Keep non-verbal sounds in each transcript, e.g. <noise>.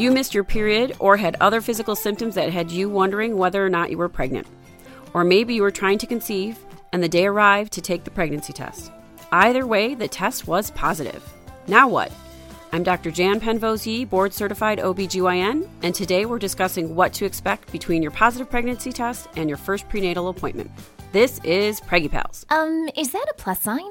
You missed your period or had other physical symptoms that had you wondering whether or not you were pregnant. Or maybe you were trying to conceive and the day arrived to take the pregnancy test. Either way, the test was positive. Now what? I'm Dr. Jan Penvose, board certified OBGYN, and today we're discussing what to expect between your positive pregnancy test and your first prenatal appointment. This is Preggy Pals. Um, is that a plus sign?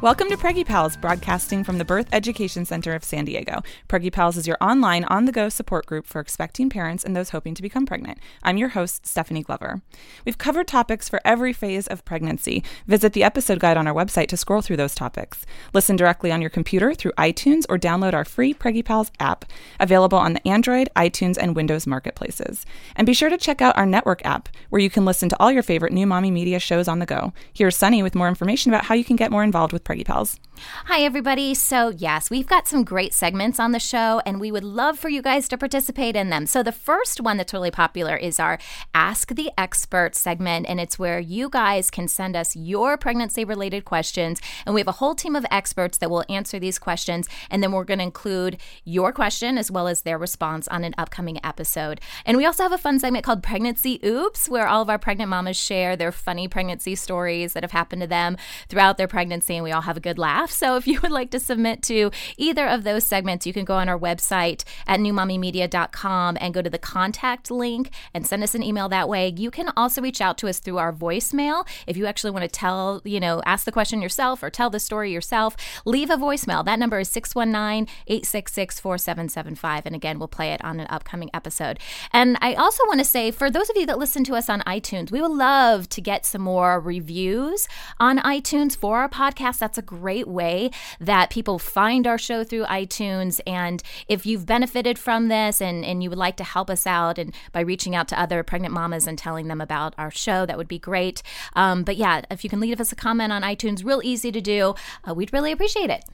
Welcome to Preggy Pals, broadcasting from the Birth Education Center of San Diego. Preggy Pals is your online, on the go support group for expecting parents and those hoping to become pregnant. I'm your host, Stephanie Glover. We've covered topics for every phase of pregnancy. Visit the episode guide on our website to scroll through those topics. Listen directly on your computer through iTunes or download our free Preggy Pals app, available on the Android, iTunes, and Windows marketplaces. And be sure to check out our network app, where you can listen to all your favorite new mommy media shows on the go. Here's Sunny with more information about how you can get more involved with Preggy Pals. Hi, everybody. So, yes, we've got some great segments on the show, and we would love for you guys to participate in them. So, the first one that's really popular is our Ask the Expert segment, and it's where you guys can send us your pregnancy related questions. And we have a whole team of experts that will answer these questions, and then we're going to include your question as well as their response on an upcoming episode. And we also have a fun segment called Pregnancy Oops, where all of our pregnant mamas share their funny pregnancy stories that have happened to them throughout their pregnancy, and we all have a good laugh. So if you would like to submit to either of those segments, you can go on our website at newmommymedia.com and go to the contact link and send us an email that way. You can also reach out to us through our voicemail. If you actually want to tell, you know, ask the question yourself or tell the story yourself, leave a voicemail. That number is 619 866 4775. And again, we'll play it on an upcoming episode. And I also want to say for those of you that listen to us on iTunes, we would love to get some more reviews on iTunes for our podcast. That's a great way that people find our show through iTunes. And if you've benefited from this and, and you would like to help us out and by reaching out to other pregnant mamas and telling them about our show, that would be great. Um, but yeah, if you can leave us a comment on iTunes, real easy to do, uh, we'd really appreciate it.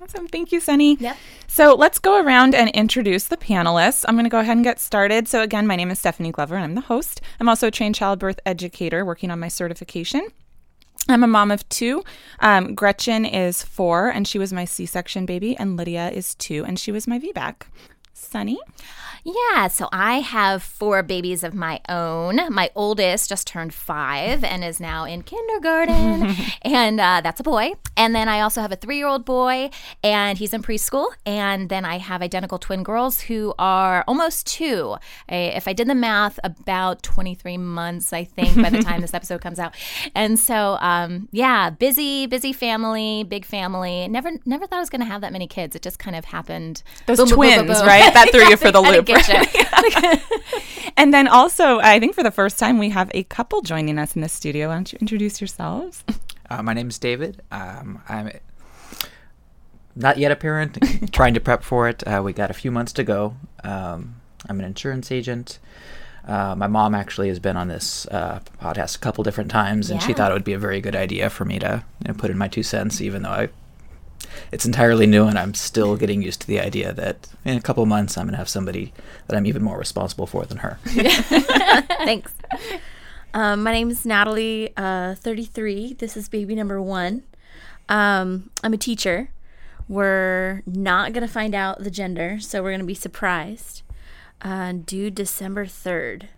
Awesome. Thank you, Sunny. Yep. So let's go around and introduce the panelists. I'm going to go ahead and get started. So, again, my name is Stephanie Glover and I'm the host. I'm also a trained childbirth educator working on my certification. I'm a mom of two. Um, Gretchen is four, and she was my C section baby, and Lydia is two, and she was my VBAC. Sunny? Yeah, so I have four babies of my own. My oldest just turned five and is now in kindergarten, <laughs> and uh, that's a boy. And then I also have a three year old boy, and he's in preschool. And then I have identical twin girls who are almost two. I, if I did the math, about 23 months, I think, by the time this <laughs> episode comes out. And so, um, yeah, busy, busy family, big family. Never, never thought I was going to have that many kids. It just kind of happened. Those Boom, twins, boom, boom. right? That threw <laughs> you for the loop. right? <laughs> you. and then also, I think for the first time, we have a couple joining us in the studio. Why don't you introduce yourselves? Uh, my name is David. Um, I'm not yet a parent, <laughs> trying to prep for it. Uh, we got a few months to go. Um, I'm an insurance agent. Uh, my mom actually has been on this uh, podcast a couple different times, and she thought it would be a very good idea for me to you know, put in my two cents, even though I, it's entirely new, and I'm still getting used to the idea that in a couple months I'm going to have somebody that I'm even more responsible for than her. <laughs> <laughs> Thanks. Um, my name is Natalie, uh, 33. This is baby number one. Um, I'm a teacher. We're not going to find out the gender, so we're going to be surprised. Uh, due December 3rd.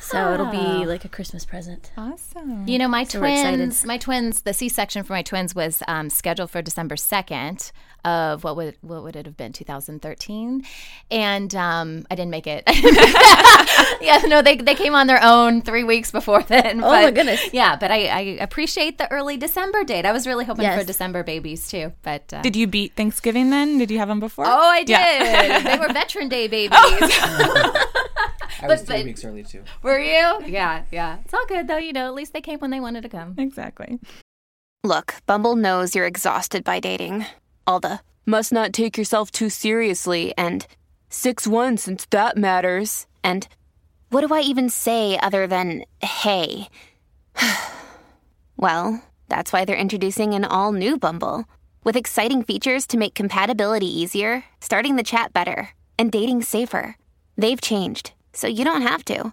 So it'll Ah. be like a Christmas present. Awesome. You know, my So twins, my twins, the C-section for my twins was um, scheduled for December second of what would what would it have been 2013, and um, I didn't make it. <laughs> yeah, no, they they came on their own three weeks before <laughs> then. Oh, my goodness. Yeah, but I, I appreciate the early December date. I was really hoping for December babies too, but uh, Did you beat Thanksgiving then? Did you have them before? oh, I did. Yeah. they were <laughs> Veteran Day babies. I was But- three but- weeks early too. Were you? <laughs> Yeah, yeah. It's all good though. You know, at least they came when they wanted to come. exactly. Look, Bumble knows you're exhausted by dating. All the must not take yourself too seriously and 6 1 since that matters. And what do I even say other than hey? <sighs> well, that's why they're introducing an all new Bumble with exciting features to make compatibility easier, starting the chat better, and dating safer. They've changed, so you don't have to.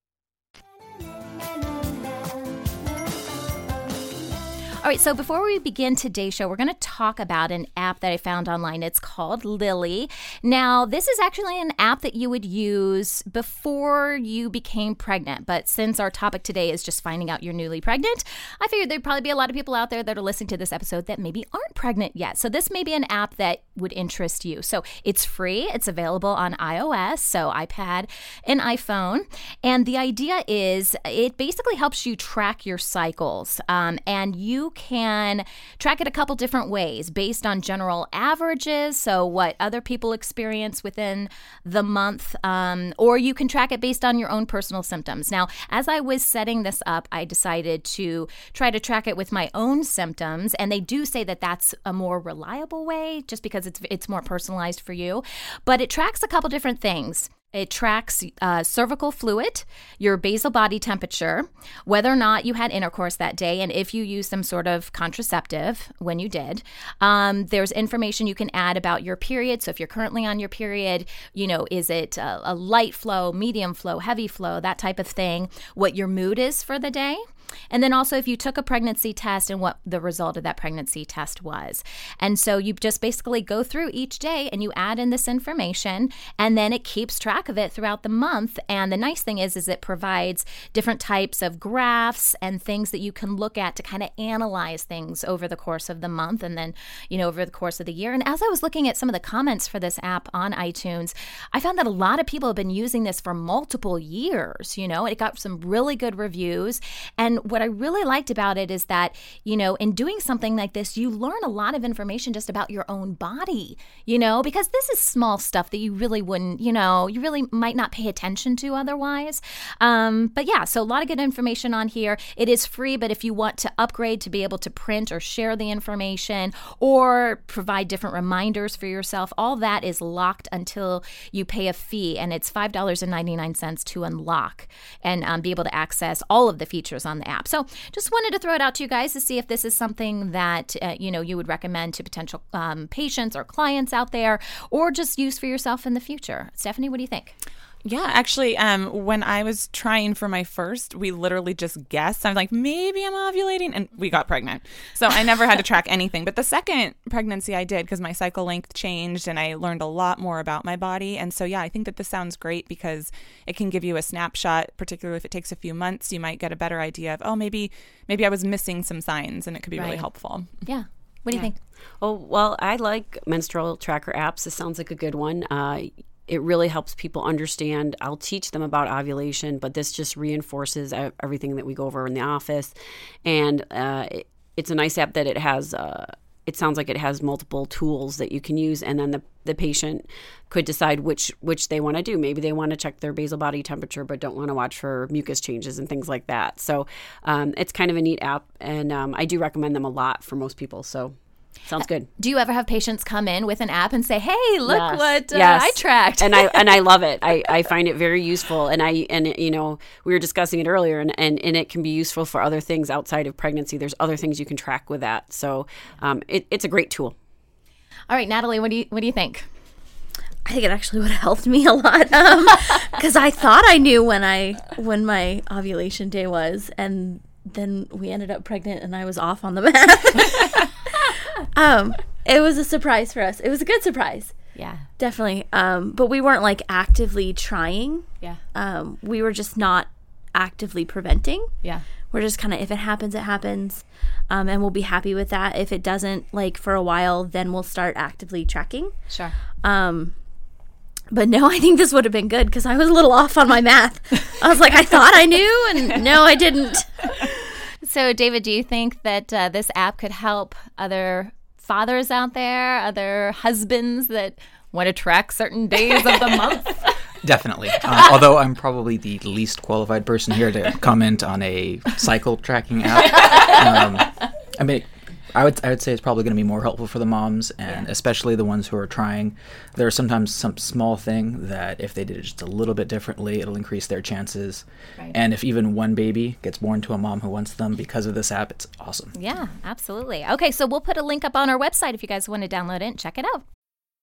All right, so before we begin today's show, we're going to talk about an app that I found online. It's called Lily. Now, this is actually an app that you would use before you became pregnant, but since our topic today is just finding out you're newly pregnant, I figured there'd probably be a lot of people out there that are listening to this episode that maybe aren't pregnant yet. So, this may be an app that would interest you. So, it's free, it's available on iOS, so iPad and iPhone. And the idea is it basically helps you track your cycles. Um, and you can track it a couple different ways based on general averages, so what other people experience within the month, um, or you can track it based on your own personal symptoms. Now, as I was setting this up, I decided to try to track it with my own symptoms, and they do say that that's a more reliable way just because it's it's more personalized for you. But it tracks a couple different things. It tracks uh, cervical fluid, your basal body temperature, whether or not you had intercourse that day, and if you used some sort of contraceptive when you did. Um, there's information you can add about your period. So if you're currently on your period, you know, is it a, a light flow, medium flow, heavy flow, that type of thing, what your mood is for the day. And then also if you took a pregnancy test and what the result of that pregnancy test was. And so you just basically go through each day and you add in this information and then it keeps track of it throughout the month. And the nice thing is is it provides different types of graphs and things that you can look at to kind of analyze things over the course of the month and then, you know, over the course of the year. And as I was looking at some of the comments for this app on iTunes, I found that a lot of people have been using this for multiple years, you know. It got some really good reviews and what I really liked about it is that, you know, in doing something like this, you learn a lot of information just about your own body, you know, because this is small stuff that you really wouldn't, you know, you really might not pay attention to otherwise. Um, but yeah, so a lot of good information on here. It is free, but if you want to upgrade to be able to print or share the information or provide different reminders for yourself, all that is locked until you pay a fee, and it's $5.99 to unlock and um, be able to access all of the features on the app. So just wanted to throw it out to you guys to see if this is something that uh, you know you would recommend to potential um, patients or clients out there, or just use for yourself in the future. Stephanie, what do you think? Yeah, actually, um, when I was trying for my first, we literally just guessed. I'm like, maybe I'm ovulating, and we got pregnant. So I never had to track <laughs> anything. But the second pregnancy, I did because my cycle length changed, and I learned a lot more about my body. And so, yeah, I think that this sounds great because it can give you a snapshot. Particularly if it takes a few months, you might get a better idea of, oh, maybe, maybe I was missing some signs, and it could be really helpful. Yeah. What do you think? Oh, well, I like menstrual tracker apps. This sounds like a good one. Uh, it really helps people understand. I'll teach them about ovulation, but this just reinforces everything that we go over in the office. And uh, it, it's a nice app that it has. Uh, it sounds like it has multiple tools that you can use, and then the, the patient could decide which which they want to do. Maybe they want to check their basal body temperature, but don't want to watch for mucus changes and things like that. So um, it's kind of a neat app, and um, I do recommend them a lot for most people. So sounds good. Do you ever have patients come in with an app and say, "Hey, look Yes. what uh, Yes. I tracked," and I and I <laughs> love it. I, I find it very useful, and I and you know we were discussing it earlier, and, and and it can be useful for other things outside of pregnancy. There's other things you can track with that, so um, it, it's a great tool. All right, Natalie, what do you what do you think? I think it actually <laughs> would have helped me a lot <laughs> because I thought I knew when I when my ovulation day was, and then we ended up pregnant, and I was off on the math. <laughs> um, it was a surprise for us. It was a good surprise. Yeah. Definitely. Um, but we weren't like actively trying. Yeah. Um, we were just not actively preventing. Yeah. We're just kind of, if it happens, it happens. Um, and we'll be happy with that. If it doesn't, like for a while, then we'll start actively tracking. Sure. Um, but no, <laughs> I think this would have been good because I was a little off on my math. I was like, I thought I knew, and no, I didn't. <laughs> So, David, do you think that uh, this app could help other fathers out there, other husbands that want to track certain days of the <laughs> month? Definitely. <laughs> Um, although I'm probably the least qualified person here to comment on a cycle tracking app. <laughs> Um, I mean, I would I would say it's probably going to be more helpful for the moms and especially the ones who are trying. There's sometimes some small thing that if they did it just a little bit differently, it'll increase their chances. Right. And if even one baby gets born to a mom who wants them because of this app, it's awesome. Yeah, absolutely. Okay, so we'll put a link up on our website if you guys want to download it and check it out.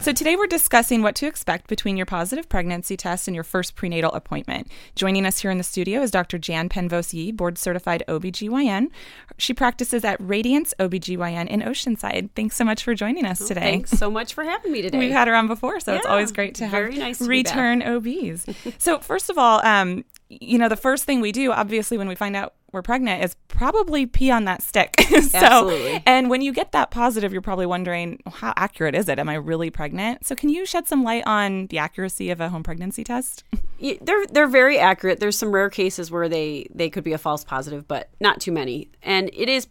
So, today we're discussing what to expect between your positive pregnancy test and your first prenatal appointment. Joining us here in the studio is Dr. Jan Penvos Yee, board certified OBGYN. She practices at Radiance OBGYN in Oceanside. Thanks so much for joining us today. Thanks so much for having me today. <laughs> We've had her on before, so it's always great to have very nice to return OBs. <laughs> so, first of all, um, you know, the first thing we do, obviously, when we find out we're pregnant, is probably pee on that stick. <laughs> so, Absolutely. and when you get that positive, you're probably wondering, well, how accurate is it? Am I really pregnant? So, can you shed some light on the accuracy of a home pregnancy test? Yeah, they're they're very accurate. There's some rare cases where they they could be a false positive, but not too many. And it is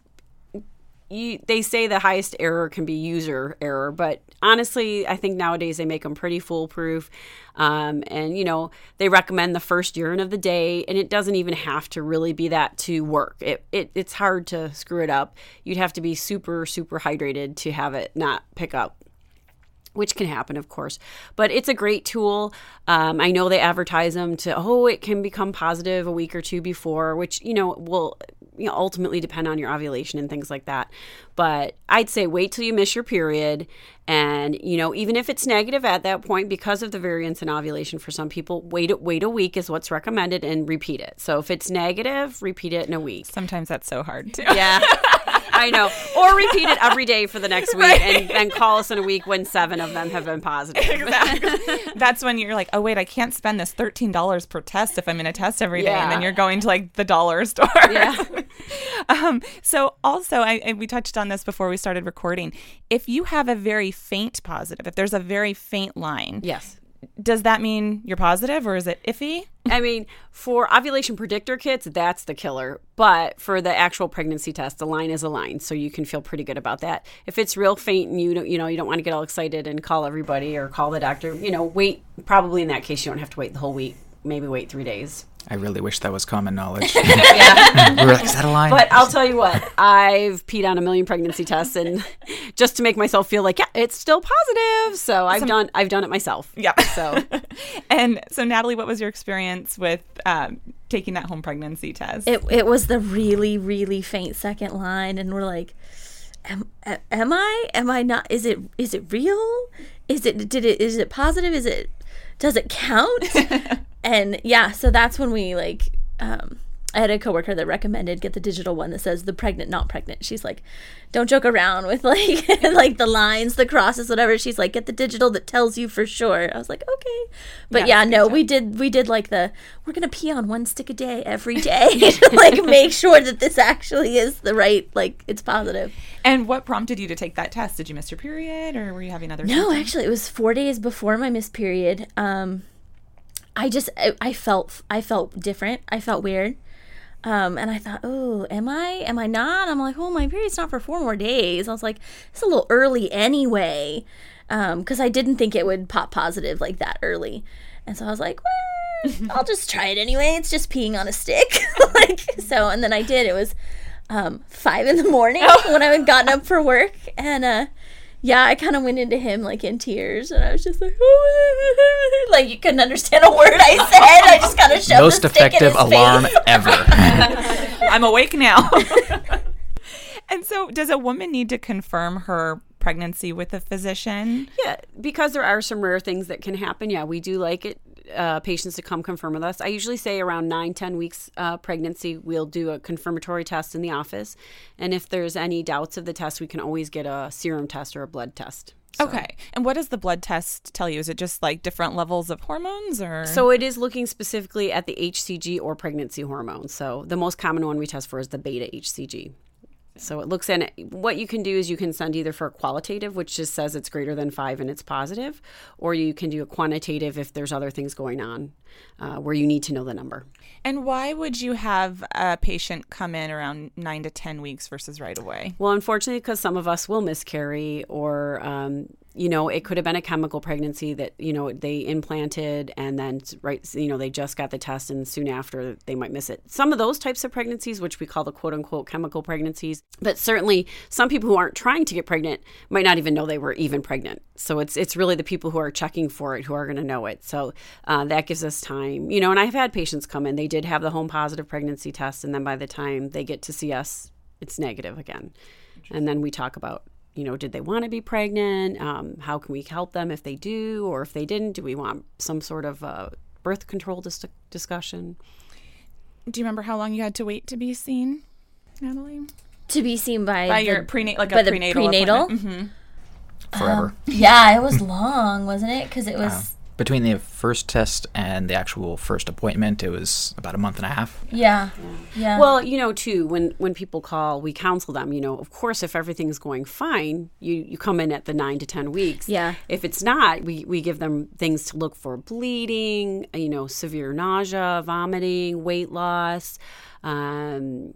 you, they say the highest error can be user error, but honestly, I think nowadays they make them pretty foolproof. Um, and you know, they recommend the first urine of the day, and it doesn't even have to really be that to work. It, it it's hard to screw it up. You'd have to be super super hydrated to have it not pick up which can happen, of course. But it's a great tool. Um, I know they advertise them to, oh, it can become positive a week or two before, which, you know, will you know, ultimately depend on your ovulation and things like that. But I'd say wait till you miss your period. And, you know, even if it's negative at that point, because of the variance in ovulation for some people, wait, wait a week is what's recommended and repeat it. So if it's negative, repeat it in a week. Sometimes that's so hard too. Yeah. <laughs> I know. Or repeat it every day for the next week and then call us in a week when seven of them have been positive. <laughs> exactly. That's when you're like, oh wait, I can't spend this thirteen dollars per test if I'm going to test every day, and then you're going to like the dollar store. Yeah. <laughs> um, so also, I, I we touched on this before we started recording. If you have a very faint positive, if there's a very faint line, Yes. Does that mean you're positive or is it iffy? I mean, for ovulation predictor kits, that's the killer. But for the actual pregnancy test, the line is a line, so you can feel pretty good about that. If it's real faint and you don't, you know, you don't want to get all excited and call everybody or call the doctor, you know, wait. Probably in that case, you don't have to wait the whole week. Maybe wait three days. I really wish that was common knowledge. <laughs> Yeah. we <laughs> were like, is that a line? But I'll tell you what, I've peed on a million pregnancy tests, and <laughs> just to make myself feel like, yeah, it's still positive. So I've done, I've done it myself. Yeah. So And so, Natalie, what was your experience with um, taking that home pregnancy test? It it was the really really faint second line, and we're like, am, am I? Am I not? Is it is it real? Is it did it is it positive? Is it does it count? <laughs> and yeah, so that's when we like. Um, I had a coworker that recommended get the digital one that says the pregnant, not pregnant. She's like, don't joke around with like <laughs> like the lines, the crosses, whatever. She's like, get the digital that tells you for sure. I was like, okay, but Yeah, yeah, no, we did we did like the we're gonna pee on one stick a day every day <laughs> to like <laughs> make sure that this actually is the right like it's positive. and what prompted you to take that test? Did you miss your period or were you having other No, symptoms? actually, it was four days before my missed period. Um, I just I, I felt I felt different. I felt weird. Um, and I thought, oh, am I? Am I not? I'm like, oh, my period's not for four more days. I was like, it's a little early anyway, because I didn't think it would pop positive like that early. And so I was like, well, I'll just try it anyway. It's just peeing on a stick, <laughs> like so. And then I did. It was um, five in the morning when I had gotten up for work, and uh, yeah, I kind of went into him like in tears, and I was just like, <laughs> like you couldn't understand a word I said. I just kind of shoved Most the stick in effective his alarm face. ever. <laughs> I'm awake now. <laughs> and so, does a woman need to confirm her pregnancy with a physician? Yeah, because there are some rare things that can happen. Yeah, we do like it. Uh, patients to come confirm with us. I usually say around nine, 10 weeks uh, pregnancy, we'll do a confirmatory test in the office. And if there's any doubts of the test, we can always get a serum test or a blood test. So- Okay. And what does the blood test tell you? Is it just like different levels of hormones or? So it is looking specifically at the HCG or pregnancy hormone. So the most common one we test for is the beta HCG. So it looks at what you can do is you can send either for a qualitative, which just says it's greater than five and it's positive, or you can do a quantitative if there's other things going on uh, where you need to know the number. And why would you have a patient come in around nine to 10 weeks versus right away? Well, unfortunately, because some of us will miscarry, or um, you know, it could have been a chemical pregnancy that you know they implanted and then right, you know, they just got the test and soon after they might miss it. Some of those types of pregnancies, which we call the quote unquote chemical pregnancies, but certainly some people who aren't trying to get pregnant might not even know they were even pregnant. So it's it's really the people who are checking for it who are going to know it. So uh, that gives us time, you know. And I've had patients come in; they did have the home positive pregnancy test, and then by the time they get to see us, it's negative again. And then we talk about, you know, did they want to be pregnant? Um, how can we help them if they do, or if they didn't? Do we want some sort of uh, birth control dis- discussion? Do you remember how long you had to wait to be seen, Natalie? to be seen by By the- your prena- like a by the prenatal prenatal. appointment. Forever. Yeah, it was long, wasn't it? Because it was Between the first test and the actual first appointment, it was about a month and a half. yeah, yeah. Well, you know, too, when when people call, we counsel them. You know, of course, if everything's going fine, you you come in at the nine to ten weeks. Yeah. If it's not, we we give them things to look for: bleeding, you know, severe nausea, vomiting, weight loss. Um,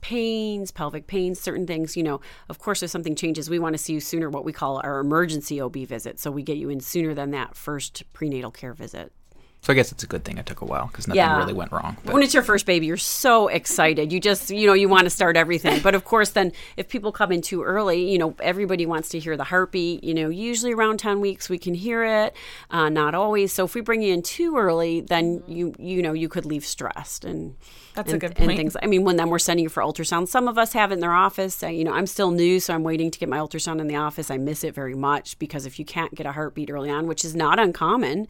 pains pelvic pains certain things you know of course if something changes we want to see you sooner what we call our emergency ob visit. So we get you in sooner than that first prenatal care visit So I guess it's a good thing it took a while because nothing really went wrong. But when it's your first baby, you're so excited. You just, you know, you want to start everything. But of course, then if people come in too early, you know, everybody wants to hear the heartbeat. You know, usually around 10 weeks we can hear it, uh, not always. So if we bring you in too early, then you, you know, you could leave stressed and. That's a and, good and things. I mean, when then we're sending you for ultrasound. Some of us have it in their office. Uh, you know, I'm still new, so I'm waiting to get my ultrasound in the office. I miss it very much because if you can't get a heartbeat early on, which is not uncommon,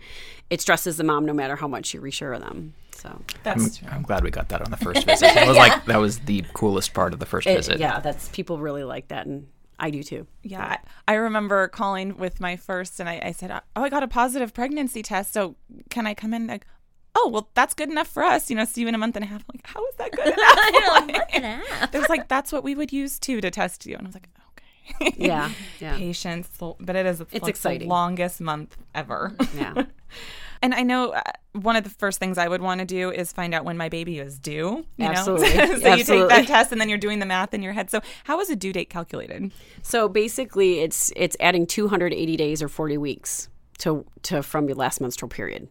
it stresses the mom no matter how much you reassure them. So I'm, I'm glad we got that on the first visit. It was <laughs> like that was the coolest part of the first It- visit. yeah, that's people really like that, and I do too. Yeah, I I remember calling with my first, and I, I said, "Oh, I got a positive pregnancy test. So can I come in?" Like, oh, well, that's good enough for us. You know, see you in a month and a half. I'm like, how is that good <laughs> enough? and a half. There's like that's what we would use too to test you, and I was like, okay, Yeah, <laughs> yeah. patience. But it is it's like exciting. the longest month ever. Yeah. And I know uh, one of the first things I would want to do is find out when my baby is due. You <laughs> Absolutely. know, <laughs> so you take that test and then you're doing the math in your head. So how is a due date calculated? So basically, it's it's adding 280 days or 40 weeks to to from your last menstrual period.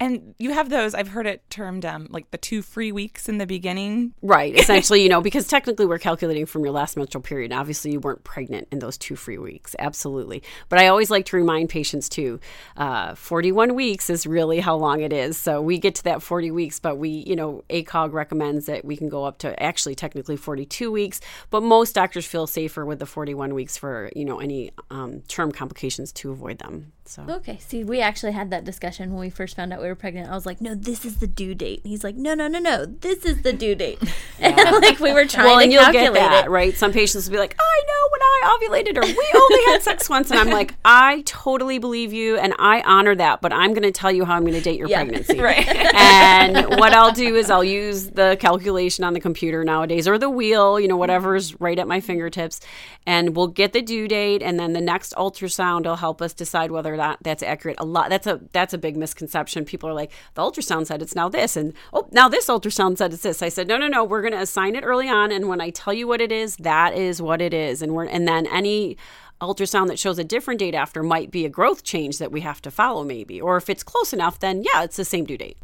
And you have those. I've heard it termed um, like the two free weeks in the beginning. Right. <laughs> Essentially, you know, because technically we're calculating from your last menstrual period. Obviously, you weren't pregnant in those two free weeks. Absolutely. But I always like to remind patients too uh, 41 weeks is really how long it is. So we get to that 40 weeks, but we, you know, ACOG recommends that we can go up to actually technically 42 weeks. But most doctors feel safer with the 41 weeks for, you know, any um, term complications to avoid them. So. Okay, see, we actually had that discussion when we first found out we were pregnant. I was like, "No, this is the due date." And he's like, "No, no, no, no, this is the due date." <laughs> <laughs> And like we were trying well, to and you'll calculate get that, it. right? Some patients will be like, I know when I ovulated, or we only had sex <laughs> once. And I'm like, I totally believe you, and I honor that, but I'm going to tell you how I'm going to date your Yeah. pregnancy. Right. and what I'll do is I'll use the calculation on the computer nowadays, or the wheel, you know, whatever's right at my fingertips, and we'll get the due date, and then the next ultrasound will help us decide whether that that's accurate. A lot that's a that's a big misconception. People are like, the ultrasound said it's now this, and oh, now this ultrasound said it's this. I said, no, no, no, we're going to assign it early on, and when I tell you what it is, that is what it is, and we're and then any ultrasound that shows a different date after might be a growth change that we have to follow maybe or if it's close enough then yeah it's the same due date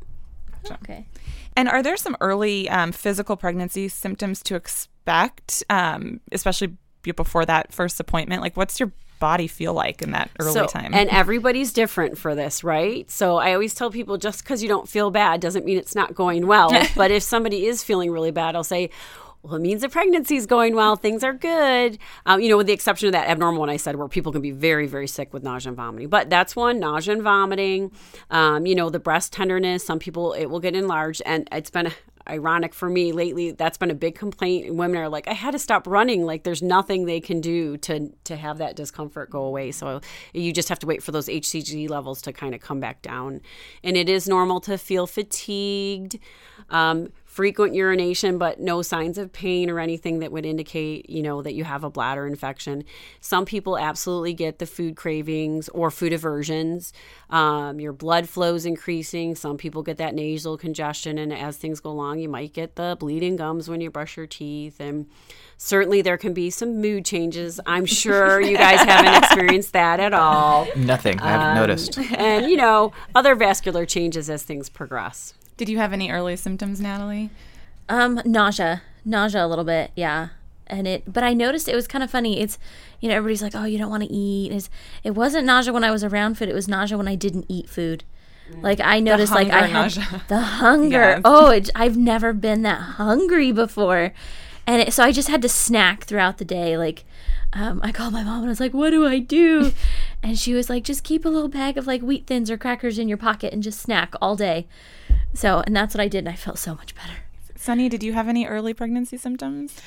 Okay. And are there some early um, physical pregnancy symptoms to expect expect, um, especially before that first appointment? Like, what's your body feel like in that early so, time? And everybody's different for this, right? So I always tell people just because you don't feel bad doesn't mean it's not going well. <laughs> but if somebody is feeling really bad, I'll say, well, it means the pregnancy is going well. Things are good. Um, you know, with the exception of that abnormal one I said, where people can be very, very sick with nausea and vomiting. But that's one nausea and vomiting. Um, you know, the breast tenderness. Some people it will get enlarged, and it's been ironic for me lately. That's been a big complaint. Women are like, I had to stop running. Like, there's nothing they can do to to have that discomfort go away. So you just have to wait for those HCG levels to kind of come back down. And it is normal to feel fatigued. Um, frequent urination but no signs of pain or anything that would indicate you know that you have a bladder infection. Some people absolutely get the food cravings or food aversions. Um, your blood flows increasing. Some people get that nasal congestion and as things go along you might get the bleeding gums when you brush your teeth. And certainly there can be some mood changes. I'm sure you guys haven't <laughs> experienced that at all. Nothing. I haven't um, noticed. and you know other vascular changes as things progress did you have any early symptoms, Natalie? Um, nausea, nausea a little bit, yeah. And it, but I noticed it was kind of funny. It's, you know, everybody's like, "Oh, you don't want to eat." It's, it wasn't nausea when I was around food. It was nausea when I didn't eat food. Like I noticed, like I had nausea. the hunger. <laughs> Yeah. Oh, it, I've never been that hungry before, and it, so I just had to snack throughout the day. Like, um, I called my mom and I was like, "What do I do?" <laughs> and she was like, "Just keep a little bag of like wheat thins or crackers in your pocket and just snack all day." So, and that's what I did, and I felt so much better. Sunny, did you have any early pregnancy symptoms?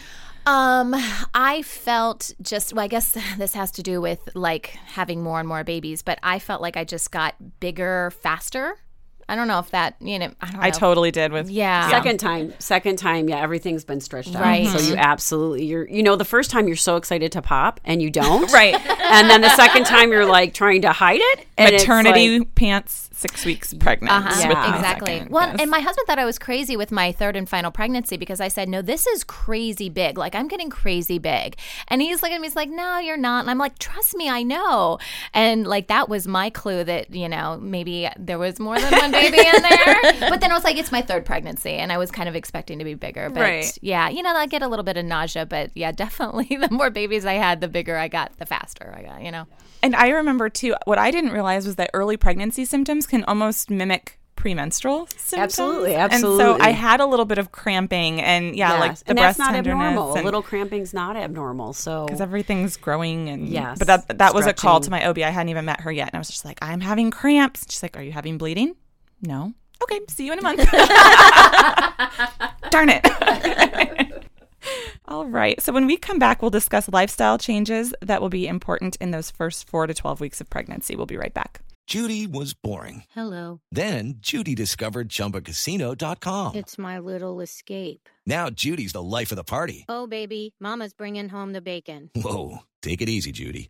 Um, I felt just well, I guess <laughs> this has to do with like having more and more babies, but I felt like I just got bigger faster. I don't know if that you know. I, I totally did with yeah. Second time, second time, yeah, everything's been stretched out. Right. So you absolutely you're you know the first time you're so excited to pop and you don't. <laughs> right. And then the second time you're like trying to hide it. Maternity like, pants six weeks pregnant. Uh-huh. Yeah, exactly. Second, well, yes. and my husband thought I was crazy with my third and final pregnancy because I said, no, this is crazy big. Like, I'm getting crazy big. And he's looking at me, he's like, no, you're not. And I'm like, trust me, I know. And like, that was my clue that, you know, maybe there was more than <laughs> one baby in there. <laughs> But then I was like, it's my third pregnancy. And I was kind of expecting to be bigger. But right. yeah, you know, I get a little bit of nausea. But yeah, definitely <laughs> the more babies I had, the bigger I got, the faster I got, you know. And I remember too, what I didn't realize was that early pregnancy symptoms can almost mimic premenstrual symptoms. Absolutely, absolutely. And so I had a little bit of cramping, and yeah, yes. like the and breast that's not tenderness. Abnormal. And, a little cramping's not abnormal. So because everything's growing, and yes, but that that was a call to my OB. I hadn't even met her yet, and I was just like, I'm having cramps. She's like, Are you having bleeding? No. Okay, see you in a month. <laughs> Darn it. <laughs> All right. So when we come back, we'll discuss lifestyle changes that will be important in those first four to 12 weeks of pregnancy. We'll be right back. Judy was boring. Hello. Then Judy discovered chumbacasino.com. It's my little escape. Now Judy's the life of the party. Oh, baby. Mama's bringing home the bacon. Whoa. Take it easy, Judy.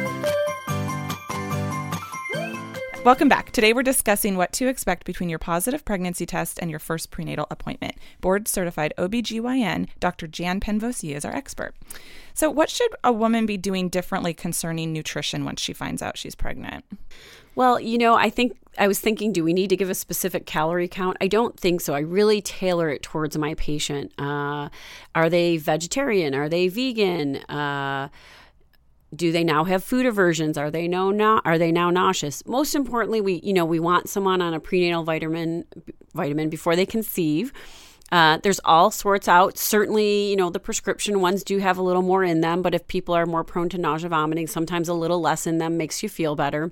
Welcome back. Today we're discussing what to expect between your positive pregnancy test and your first prenatal appointment. Board certified OBGYN Dr. Jan Penvosier is our expert. So, what should a woman be doing differently concerning nutrition once she finds out she's pregnant? Well, you know, I think I was thinking, do we need to give a specific calorie count? I don't think so. I really tailor it towards my patient. Uh, are they vegetarian? Are they vegan? Uh, do they now have food aversions? Are they no not are they now nauseous? Most importantly we you know we want someone on a prenatal vitamin vitamin before they conceive. Uh, there's all sorts out. Certainly you know the prescription ones do have a little more in them but if people are more prone to nausea vomiting sometimes a little less in them makes you feel better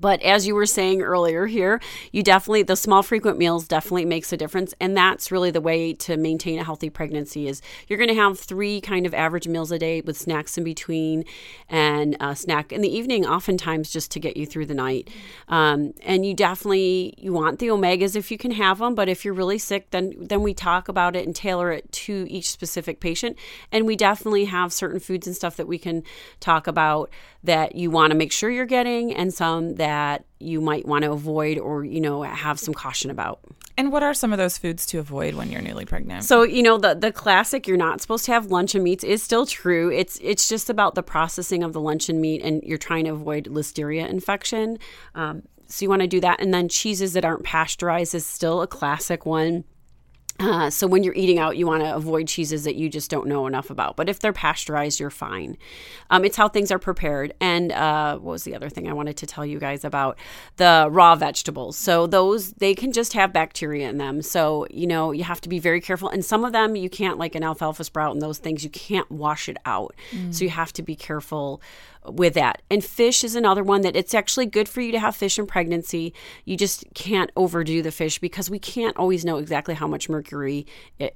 but as you were saying earlier here, you definitely the small frequent meals definitely makes a difference and that's really the way to maintain a healthy pregnancy is you're going to have three kind of average meals a day with snacks in between and a snack in the evening oftentimes just to get you through the night. Um, and you definitely you want the omegas if you can have them, but if you're really sick then then we talk about it and tailor it to each specific patient and we definitely have certain foods and stuff that we can talk about that you want to make sure you're getting and some that you might want to avoid or you know have some caution about And what are some of those foods to avoid when you're newly pregnant? So you know the the classic you're not supposed to have luncheon meats is still true. It's it's just about the processing of the luncheon meat, and you're trying to avoid listeria infection. Um, so you want to do that, and then cheeses that aren't pasteurized is still a classic one. Uh, so when you're eating out, you want to avoid cheeses that you just don't know enough about. But if they're pasteurized, you're fine. Um, it's how things are prepared. And uh, what was the other thing I wanted to tell you guys about? The raw vegetables. So those they can just have bacteria in them. So you know you have to be very careful. And some of them you can't, like an alfalfa sprout and those things, you can't wash it out. Mm. So you have to be careful with that. And fish is another one that it's actually good for you to have fish in pregnancy. You just can't overdo the fish because we can't always know exactly how much mercury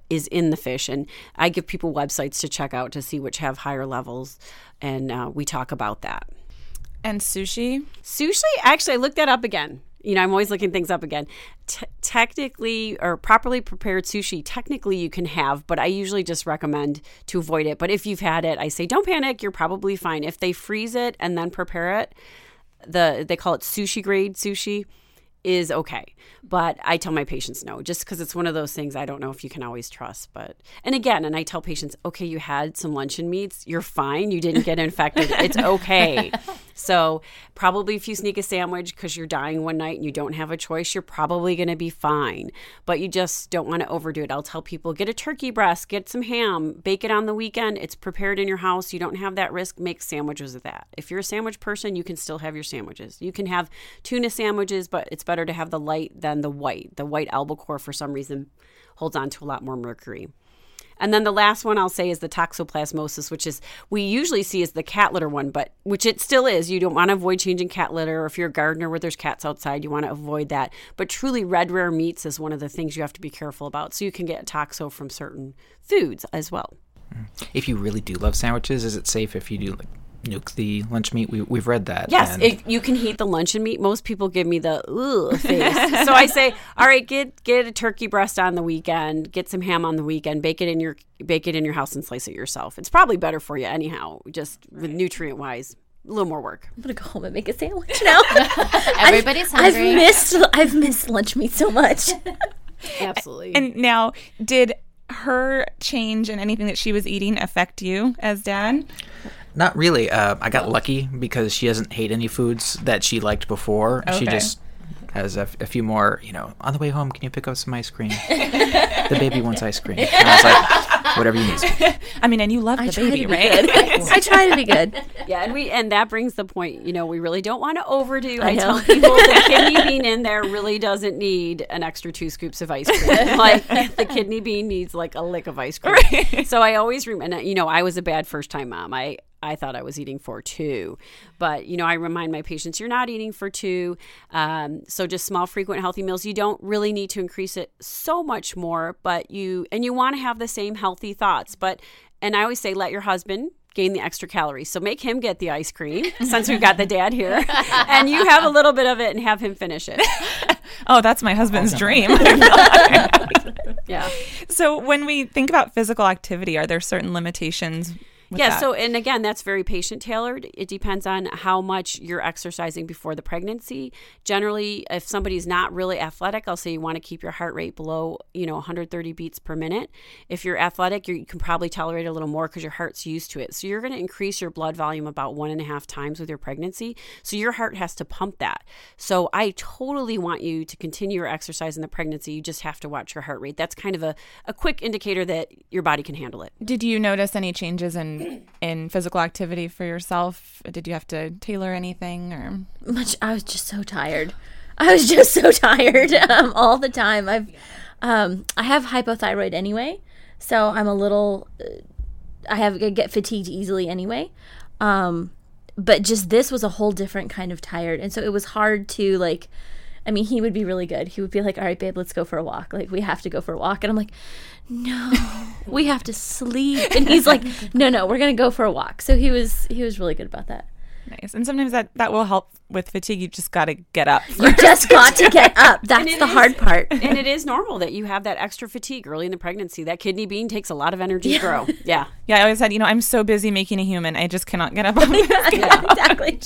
is in the fish. And I give people websites to check out to see which have higher levels, and uh, we talk about that. And sushi? Sushi, actually, I looked that up again. You know, I'm always looking things up again. T- technically, or properly prepared sushi, technically you can have, but I usually just recommend to avoid it. But if you've had it, I say don't panic. You're probably fine. If they freeze it and then prepare it, the they call it sushi grade sushi is okay. But I tell my patients no, just because it's one of those things I don't know if you can always trust. But and again, and I tell patients, okay, you had some luncheon meats, you're fine, you didn't get infected, it's <laughs> okay. So probably if you sneak a sandwich because you're dying one night and you don't have a choice, you're probably going to be fine. But you just don't want to overdo it. I'll tell people get a turkey breast, get some ham, bake it on the weekend. It's prepared in your house. You don't have that risk. Make sandwiches of that. If you're a sandwich person, you can still have your sandwiches. You can have tuna sandwiches, but it's better to have the light than the white. The white albacore, for some reason, holds on to a lot more mercury. And then the last one I'll say is the toxoplasmosis, which is we usually see as the cat litter one, but which it still is. You don't want to avoid changing cat litter, or if you're a gardener where there's cats outside, you want to avoid that. But truly, red rare meats is one of the things you have to be careful about. So you can get toxo from certain foods as well. If you really do love sandwiches, is it safe if you do like nuke the lunch meat? We, we've read that. Yes, and- if you can heat the luncheon meat. Most people give me the ugh face. so I say, all right, get get a turkey breast on the weekend, get some ham on the weekend, bake it in your bake it in your house and slice it yourself. It's probably better for you anyhow, just with nutrient wise. A little more work. I'm gonna go home and make a sandwich now. <laughs> Everybody's I've, hungry. I've missed I've missed lunch meat so much. <laughs> Absolutely. And now, did her change in anything that she was eating affect you as dad? Not really. Uh, I got lucky because she doesn't hate any foods that she liked before. She just has a, a few more, you know, on the way home, can you pick up some ice cream? <laughs> the baby wants ice cream. And I was like, whatever you need. I mean, and you love I the baby, to right? good. <laughs> I try to be good. Yeah, and we and that brings the point. You know, we really don't want to overdo. I, I tell people the kidney bean in there really doesn't need an extra two scoops of ice cream. <laughs> like the kidney bean needs like a lick of ice cream. So I always remember. Uh, you know, I was a bad first time mom. I I thought I was eating for two, but you know, I remind my patients you're not eating for two. Um, so just small, frequent, healthy meals. You don't really need to increase it so much more, but you and you want to have the same healthy thoughts. But and I always say, let your husband gain the extra calories. So make him get the ice cream <laughs> since we've got the dad here, and you have a little bit of it and have him finish it. <laughs> Oh, that's my husband's dream. <laughs> Yeah. So, when we think about physical activity, are there certain limitations? Yeah that? so and again that's very patient tailored it depends on how much you're exercising before the pregnancy. Generally if somebody's not really athletic i'll say you want to keep your heart rate below you know 130 beats per minute. If you're athletic you can probably tolerate a little more because your heart's used to it. So you're going to increase your blood volume about one and a half times with your pregnancy. So your heart has to pump that. So i totally want you to continue your exercise in the pregnancy. You just have to watch your heart rate. That's kind of a, a quick indicator that your body can handle it. Did you notice any changes in <clears throat> in physical activity for yourself? Did you have to tailor anything or? Much. I was just so tired. I was just so <laughs> tired um, all the time. I've um, I have hypothyroid anyway, so I'm a little. Uh, I have I get fatigued easily anyway. Um, but just this was a whole different kind of tired, and so it was hard to like. I mean, he would be really good. He would be like, "All right, babe, let's go for a walk. Like, we have to go for a walk." And I'm like, "No, <laughs> we have to sleep." And he's like, "No, no, we're gonna go for a walk." So he was he was really good about that. Nice. And sometimes that that will help with fatigue. You just got to get up. You just got to get <laughs> up. That's the is- hard part. <laughs> and it is normal that you have that extra fatigue early in the pregnancy. That kidney bean takes a lot of energy to grow. Yeah. Yeah, I always said, you know, I'm so busy making a human, I just cannot get up. exactly.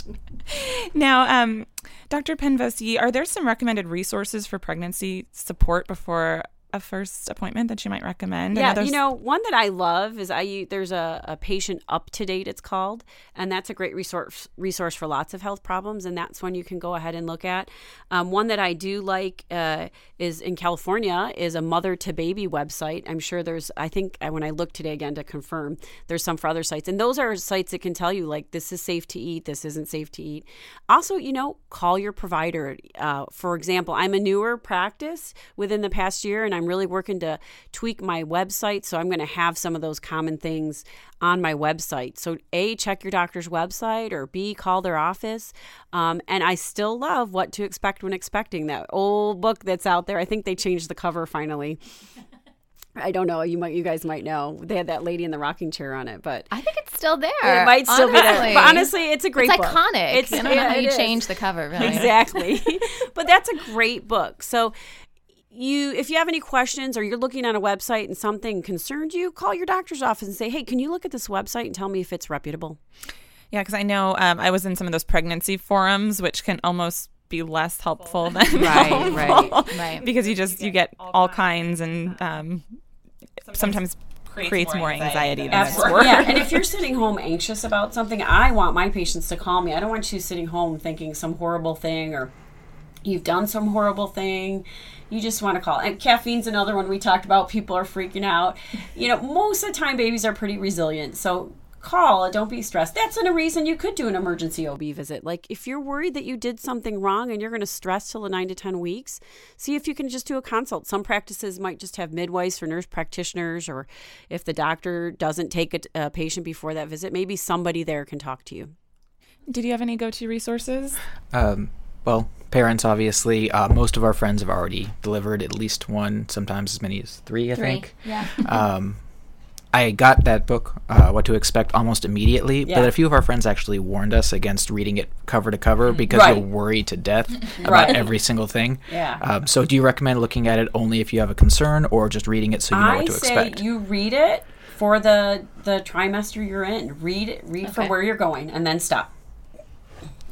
<laughs> now, um, Dr. Penvose, are there some recommended resources for pregnancy support before a first appointment that you might recommend? Yeah, you know, one that I love is I there's a, a patient up to date it's called, and that's a great resource resource for lots of health problems, and that's one you can go ahead and look at. Um, one that I do like uh, is in California is a mother to baby website. I'm sure there's I think when I look today again to confirm there's some for other sites, and those are sites that can tell you like this is safe to eat, this isn't safe to eat. Also, you know, call your provider. Uh, for example, I'm a newer practice within the past year, and I'm I'm really working to tweak my website. So I'm going to have some of those common things on my website. So, A, check your doctor's website, or B, call their office. Um, and I still love What to Expect When Expecting, that old book that's out there. I think they changed the cover finally. I don't know. You might, you guys might know. They had that lady in the rocking chair on it, but I think it's still there. It might still honestly. be there. But honestly, it's a great. It's book. iconic. It's, I don't yeah, know how you change the cover. Really. Exactly, <laughs> but that's a great book. So you if you have any questions or you're looking on a website and something concerns you call your doctor's office and say hey can you look at this website and tell me if it's reputable yeah because i know um, i was in some of those pregnancy forums which can almost be less helpful than right helpful, right right <laughs> because you just you get all kinds and um, sometimes creates, creates more anxiety, than it's worth. Yeah, and if you're sitting home anxious about something, I want my patients to call me. I don't want you sitting home thinking some horrible thing or you've done some horrible thing you just want to call. And caffeine's another one we talked about. People are freaking out. You know, most of the time babies are pretty resilient. So call don't be stressed that's a reason you could do an emergency ob visit like if you're worried that you did something wrong and you're going to stress till the 9 to 10 weeks see if you can just do a consult some practices might just have midwives or nurse practitioners or if the doctor doesn't take a, a patient before that visit maybe somebody there can talk to you did you have any go-to resources um, well, parents obviously. Uh, most of our friends have already delivered at least one, sometimes as many as three. I three. think. Yeah. <laughs> um, I got that book, uh, What to Expect, almost immediately. Yeah. But a few of our friends actually warned us against reading it cover to cover mm-hmm. because right. you'll worry to death <laughs> about right. every single thing. Yeah. Um, so, do you recommend looking at it only if you have a concern, or just reading it so you know I what to expect? say you read it for the the trimester you're in. Read read okay. for where you're going, and then stop.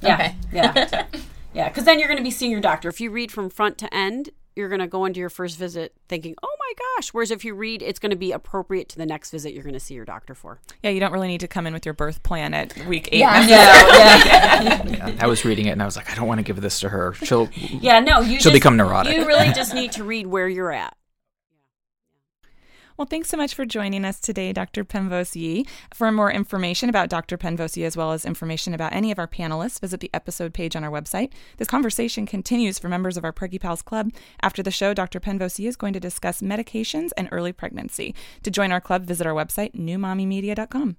Yeah. Okay. Yeah. <laughs> Yeah, because then you're going to be seeing your doctor. If you read from front to end, you're going to go into your first visit thinking, oh my gosh. Whereas if you read, it's going to be appropriate to the next visit you're going to see your doctor for. Yeah, you don't really need to come in with your birth plan at week eight. Yeah, <laughs> yeah. yeah. I was reading it and I was like, I don't want to give this to her. She'll, yeah, no, you she'll just, become neurotic. You really <laughs> just need to read where you're at. Well, thanks so much for joining us today, Dr. Penvose. For more information about Dr. Penvose, as well as information about any of our panelists, visit the episode page on our website. This conversation continues for members of our Preggy Pals Club. After the show, Dr. Penvose is going to discuss medications and early pregnancy. To join our club, visit our website, newmommymedia.com.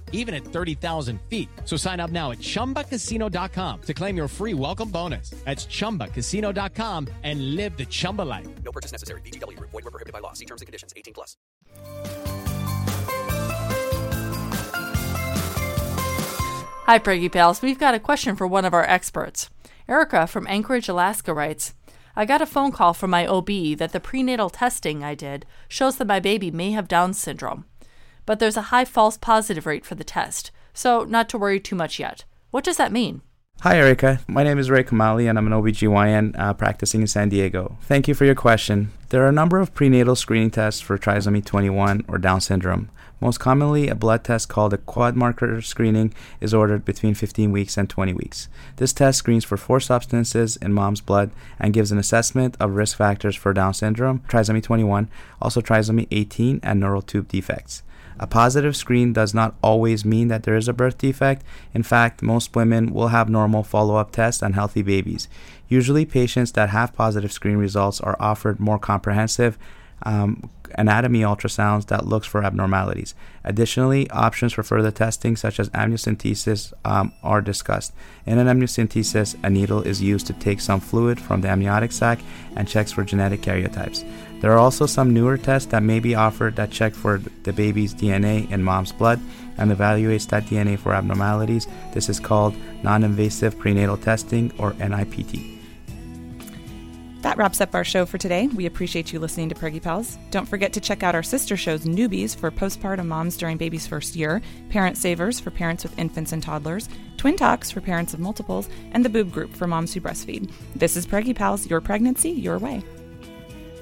even at 30,000 feet. So sign up now at chumbacasino.com to claim your free welcome bonus. That's chumbacasino.com and live the Chumba life. No purchase necessary. VGW, void, were prohibited by law. See terms and conditions 18 plus. Hi, Preggy Pals. We've got a question for one of our experts. Erica from Anchorage, Alaska writes I got a phone call from my OB that the prenatal testing I did shows that my baby may have Down syndrome. But there's a high false positive rate for the test, so not to worry too much yet. What does that mean? Hi, Erica. My name is Ray Kamali, and I'm an OBGYN uh, practicing in San Diego. Thank you for your question. There are a number of prenatal screening tests for trisomy 21 or Down syndrome. Most commonly, a blood test called a quad marker screening is ordered between 15 weeks and 20 weeks. This test screens for four substances in mom's blood and gives an assessment of risk factors for Down syndrome, trisomy 21, also trisomy 18, and neural tube defects. A positive screen does not always mean that there is a birth defect. In fact, most women will have normal follow up tests on healthy babies. Usually, patients that have positive screen results are offered more comprehensive um, anatomy ultrasounds that looks for abnormalities. Additionally, options for further testing, such as amniocentesis, um, are discussed. In an amniocentesis, a needle is used to take some fluid from the amniotic sac and checks for genetic karyotypes. There are also some newer tests that may be offered that check for the baby's DNA in mom's blood and evaluates that DNA for abnormalities. This is called non invasive prenatal testing or NIPT. That wraps up our show for today. We appreciate you listening to Preggy Pals. Don't forget to check out our sister shows Newbies for postpartum moms during baby's first year, Parent Savers for parents with infants and toddlers, Twin Talks for parents of multiples, and the Boob Group for moms who breastfeed. This is Preggy Pals, your pregnancy, your way.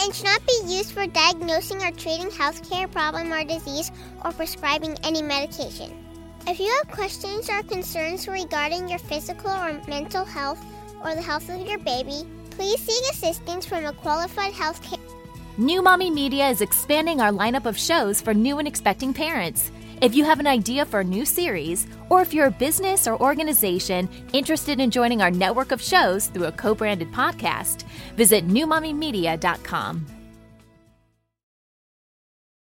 and should not be used for diagnosing or treating healthcare problem or disease or prescribing any medication. If you have questions or concerns regarding your physical or mental health or the health of your baby, please seek assistance from a qualified healthcare New Mommy Media is expanding our lineup of shows for new and expecting parents. If you have an idea for a new series, or if you're a business or organization interested in joining our network of shows through a co branded podcast, visit newmommymedia.com.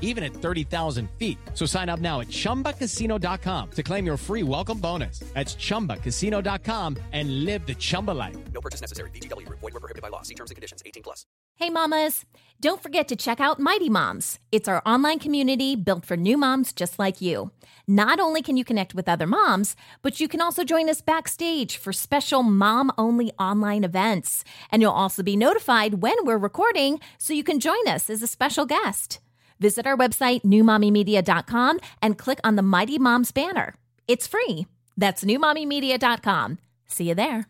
even at 30,000 feet. So sign up now at ChumbaCasino.com to claim your free welcome bonus. That's ChumbaCasino.com and live the Chumba life. No purchase necessary. VGW. Void were prohibited by law. See terms and conditions. 18 plus. Hey, mamas! Don't forget to check out Mighty Moms. It's our online community built for new moms just like you. Not only can you connect with other moms, but you can also join us backstage for special mom only online events. And you'll also be notified when we're recording so you can join us as a special guest. Visit our website, newmommymedia.com, and click on the Mighty Moms banner. It's free. That's newmommymedia.com. See you there.